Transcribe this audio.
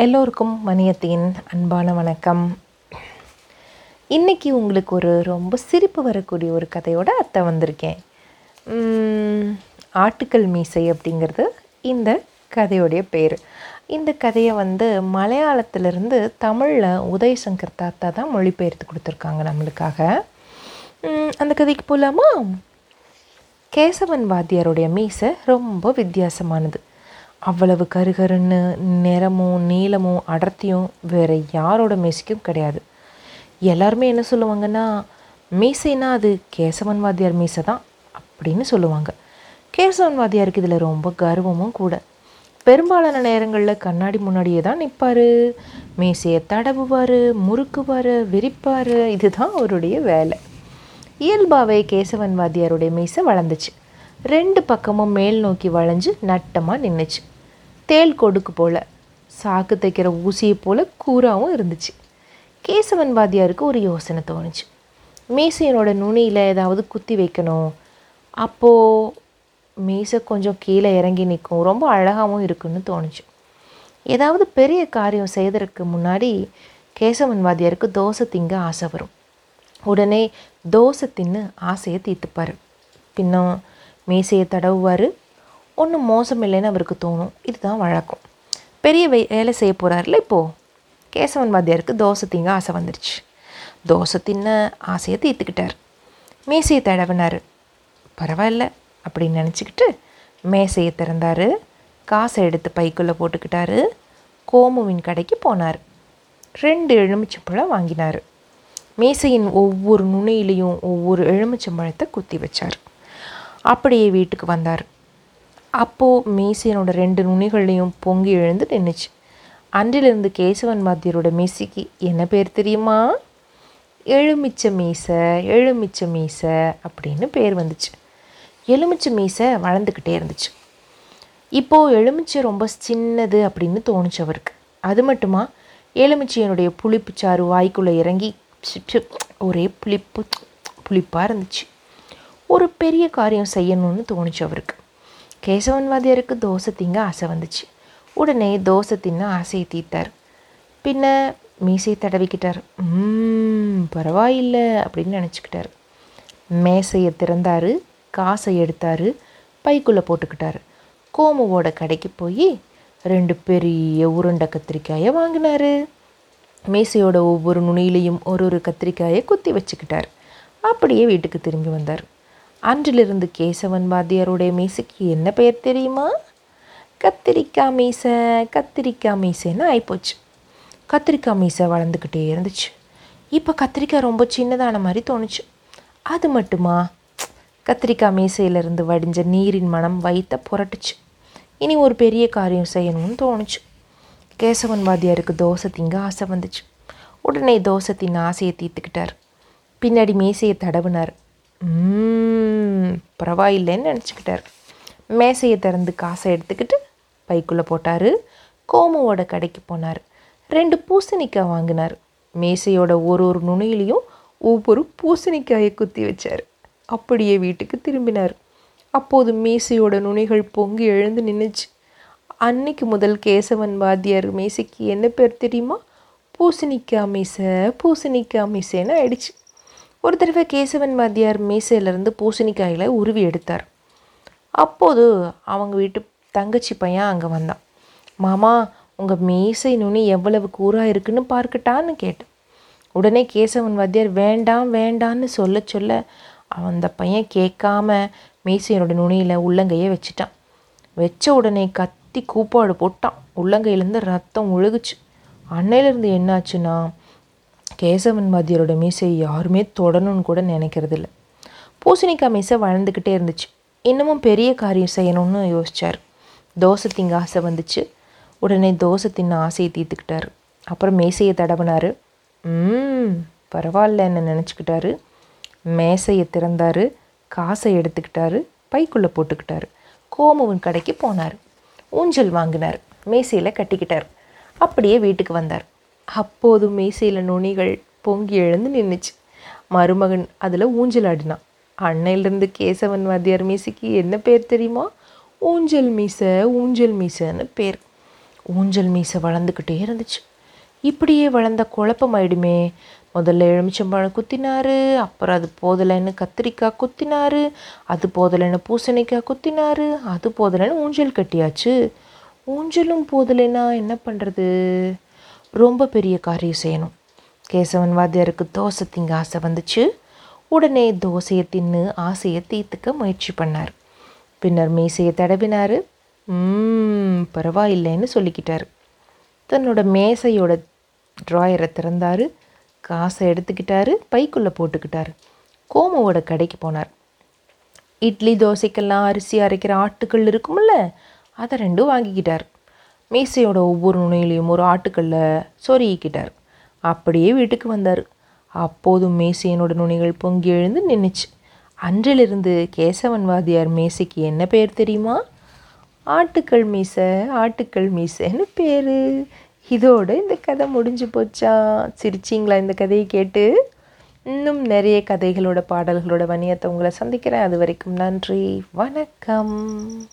எல்லோருக்கும் மணியத்தின் அன்பான வணக்கம். இன்னைக்கு உங்களுக்கு ஒரு ரொம்ப சிரிப்பு வரக்கூடிய ஒரு கதையோட அத்தை வந்திருக்கேன். ஆட்டுக்கல் மீசை அப்படிங்கிறது இந்த கதையோடைய பேர். இந்த கதையை வந்து மலையாளத்திலிருந்து தமிழில் உதயசங்கர் தாத்தா தான் மொழிபெயர்த்து கொடுத்துருக்காங்க நம்மளுக்காக. அந்த கதைக்கு போகலாமா கேசவன் வாத்தியாருடைய மீசை ரொம்ப வித்தியாசமானது. அவ்வளவு கருகருன்னு நிறமும் நீளமும் அடர்த்தியும் வேறு யாரோட மேசைக்கும் கிடையாது. எல்லாருமே என்ன சொல்லுவாங்கன்னா மீசைனா அது கேசவன் வாத்தியார் மீசை தான் அப்படின்னு சொல்லுவாங்க. கேசவன் வாத்தியாருக்கு இதில் ரொம்ப கர்வமும் கூட. பெரும்பாலான நேரங்களில் கண்ணாடி முன்னாடியே தான் நிற்பார் மீசையை தடவுவார் முறுக்குவார் விரிப்பார். இதுதான் அவருடைய வேலை. இயல்பாகவே கேசவன் வாத்தியாருடைய மீசை வளர்ந்துச்சு. ரெண்டு பக்கமும் மேல் நோக்கி வளைஞ்சு நட்டமாக நின்றுச்சு தேள் கொடுக்கு போல். சாக்கு தைக்கிற ஊசியை போல் கூராவும் இருந்துச்சு. கேசவன் வாத்தியாருக்கு ஒரு யோசனை தோணுச்சு. மீசையனோட நுனியில் ஏதாவது குத்தி வைக்கணும். அப்போது மீசை கொஞ்சம் கீழே இறங்கி நிற்கும். ரொம்ப அழகாகவும் இருக்குன்னு தோணுச்சு. ஏதாவது பெரிய காரியம் செய்வதற்கு முன்னாடி கேசவன் வாத்தியாருக்கு தோசை திங்க ஆசை வரும். உடனே தோசை தின்னு ஆசையை தீர்த்துப்பார். பின்னும் மீசையை தடவுவார். ஒன்றும் மோசம் இல்லைன்னு அவருக்கு தோணும். இதுதான் வழக்கம். பெரிய வேலை செய்ய போகிறாருல இப்போது கேசவன் வாத்தியாருக்கு தோசை திங்க ஆசை வந்துருச்சு. தோசை தின்ன ஆசையை தீர்த்துக்கிட்டார். மேசையை தடவினார். பரவாயில்ல அப்படின்னு நினச்சிக்கிட்டு மேசையை திறந்தார். காசை எடுத்து பைக்குள்ளே போட்டுக்கிட்டாரு. கோமுவின் கடைக்கு போனார். ரெண்டு எலுமிச்சம்பழம் வாங்கினார். மேசையின் ஒவ்வொரு நுனியிலையும் ஒவ்வொரு எலுமிச்சம்பழத்தை குத்தி வச்சார். அப்படியே வீட்டுக்கு வந்தார். அப்போது மேசையனோட ரெண்டு நுனிகள்லையும் பொங்கி எழுந்து நின்றுச்சு அன்றிலிருந்து கேசவன் வாத்தியரோட மீசைக்கு என்ன பேர் தெரியுமா? எலுமிச்ச மீசை எலுமிச்ச மீசை அப்படின்னு பேர் வந்துச்சு. எலுமிச்சை மீசை வளர்ந்துக்கிட்டே இருந்துச்சு. இப்போது எலுமிச்சை ரொம்ப சின்னது அப்படின்னு தோணுச்சு அவருக்கு. அது மட்டுமா? எலுமிச்சையனுடைய புளிப்புச்சாறு வாய்க்குள்ளே இறங்கி ஒரே புளிப்பு புளிப்பாக இருந்துச்சு. ஒரு பெரிய காரியம் செய்யணும்னு தோணுச்சு அவருக்கு. கேசவன் வாத்தியாருக்கு தோசை திங்க ஆசை வந்துச்சு. உடனே தோசை தின்ன ஆசையை தீர்த்தார். பின்ன மீசையை தடவிக்கிட்டார். பரவாயில்லை அப்படின்னு நினச்சிக்கிட்டார். மேசையை திறந்தார் காசை எடுத்தார் பைக்குள்ளே போட்டுக்கிட்டார். கோமுவோட கடைக்கு போய் ரெண்டு பெரிய உருண்டை கத்திரிக்காயை வாங்கினாரு. மேசையோட ஒவ்வொரு நுனியிலையும் ஒரு ஒரு கத்திரிக்காயை குத்தி வச்சுக்கிட்டார். அப்படியே வீட்டுக்கு திரும்பி வந்தார். அன்றிலிருந்து கேசவன் வாத்தியாருடைய மீசைக்கு என்ன பெயர் தெரியுமா? கத்திரிக்காய் மீசை கத்திரிக்காய் மீசைன்னு ஆகிப்போச்சு கத்திரிக்காய் மீசை வளர்ந்துக்கிட்டே இருந்துச்சு. இப்போ கத்திரிக்காய் ரொம்ப சின்னதான மாதிரி தோணுச்சு. அது மட்டுமா? கத்திரிக்காய் மீசையிலிருந்து வடிஞ்ச நீரின் மனம் வைத்த புரட்டுச்சு. இனி ஒரு பெரிய காரியம் செய்யணும்னு தோணுச்சு. கேசவன் வாத்தியாருக்கு தோசை திங்க ஆசை வந்துச்சு. உடனே தோசை தின்ன ஆசையை தீர்த்துக்கிட்டார். பின்னாடி மேசையை தடவினார். பரவாயில்லைன்னு நினச்சிக்கிட்டார். மேசையை திறந்து காசை எடுத்துக்கிட்டு பைக்குள்ளே போட்டார். கோமுவோட கடைக்கு போனார். ரெண்டு பூசணிக்காய் வாங்கினார். மேசையோட ஒரு ஒரு நுனியிலையும் ஒவ்வொரு பூசணிக்காயை குத்தி வச்சார். அப்படியே வீட்டுக்கு திரும்பினார். அப்போது மேசையோட நுனிகள் பொங்கி எழுந்து நின்றுச்சு அன்னைக்கு முதல் கேசவன் வாத்தியார் மேசைக்கு என்ன பேர் தெரியுமா? பூசணிக்காய் மீசை பூசணிக்காய் மீசைன்னு ஆயிடுச்சு. ஒரு தடவை கேசவன் வாத்தியார் மீசையிலேருந்து பூசணிக்காயில் உருவி எடுத்தார். அப்போது அவங்க வீட்டு தங்கச்சி பையன் அங்கே வந்தான். மாமா உங்கள் மீசை நுனி எவ்வளவு கூறாக இருக்குன்னு பார்க்கட்டான்னு கேட்டேன். உடனே கேசவன் வாத்தியார் வேண்டாம் வேண்டான்னு சொல்ல சொல்ல அந்த பையன் கேட்காம மீசையனோட நுனியில் உள்ளங்கையை வச்சுட்டான். வச்ச உடனே கத்தி கூப்பாடு போட்டான். உள்ளங்கையிலேருந்து ரத்தம் ஒழுகுச்சு அன்னையிலேருந்து என்னாச்சுன்னா கேசவன் மதியரோட மீசை யாருமே தொடணும்னு கூட நினைக்கிறதில்ல. பூசணிக்காய் மீசை வளர்ந்துக்கிட்டே இருந்துச்சு. இன்னமும் பெரிய காரியம் செய்யணும்னு யோசித்தார் தோசை திங்க ஆசை வந்துச்சு. உடனே தோசை தின்ன ஆசையை தீர்த்துக்கிட்டாரு. அப்புறம் மேசையை தடவினார். ம் பரவாயில்லன்னு நினச்சிக்கிட்டாரு. மேசையை திறந்தார். காசை எடுத்துக்கிட்டாரு. பைக்குள்ளே போட்டுக்கிட்டாரு. கோமுவன் கடைக்கு போனார். ஊஞ்சல் வாங்கினார். மேசையில் கட்டிக்கிட்டார். அப்படியே வீட்டுக்கு வந்தார். அப்போது மேசையில் நுனிகள் பொங்கி எழுந்து நின்றுச்சு மருமகன் அதில் ஊஞ்சல் ஆடினான். அன்னையிலிருந்து கேசவன் வாத்தியார் மீசைக்கு என்ன பேர் தெரியுமா? ஊஞ்சல் மீசை ஊஞ்சல் மீசைன்னு பேர். ஊஞ்சல் மீசை வளர்ந்துக்கிட்டே இருந்துச்சு. இப்படியே வளர்ந்த குழப்பமாயிடுமே. முதல்ல எலுமிச்சம்பழம் குத்தினாரு அப்புறம் அது போதலைன்னு கத்திரிக்காய் குத்தினாரு அது போதலைன்னு பூசணிக்காய் குத்தினாரு அது போதலைன்னு ஊஞ்சல் கட்டியாச்சு. ஊஞ்சலும் போதலைன்னா என்ன பண்ணுறது ரொம்ப பெரிய காரியம் செய்யணும். கேசவன் வாத்தியாருக்கு தோசை திங்க ஆசை வந்துச்சு. உடனே தோசையை தின்னு ஆசையை தீர்த்துக்க முயற்சி பண்ணார். பின்னர் மீசையை தடவினார். பரவாயில்லைன்னு சொல்லிக்கிட்டார். தன்னோட மேசையோட ட்ராயரை திறந்தார். காசை எடுத்துக்கிட்டாரு. பைக்குள்ளே போட்டுக்கிட்டார். கோமுவோட கடைக்கு போனார். இட்லி தோசைக்கெல்லாம் அரிசி அரைக்கிற ஆட்டுக்கள் இருக்கும்ல அதை ரெண்டும் வாங்கிக்கிட்டார். மீசையோட ஒவ்வொரு நுனையிலையும் ஒரு ஆட்டுக்கல்ல சொருகிக்கிட்டார் அப்படியே வீட்டுக்கு வந்தார். அப்போதும் மேசையனோட நுனிகள் பொங்கி எழுந்து நின்றுச்சு அன்றிலிருந்து கேசவன் வாதியார் மேசைக்கு என்ன பேர் தெரியுமா? ஆட்டுக்கள் மீசை ஆட்டுக்கள் மீசைன்னு பேர். இதோட இந்த கதை முடிஞ்சு போச்சா? சிரிச்சிங்களா இந்த கதையை கேட்டு? இன்னும் நிறைய கதைகளோட பாடல்களோட வணியத்தை உங்களை சந்திக்கிறேன். அது வரைக்கும் நன்றி. வணக்கம்.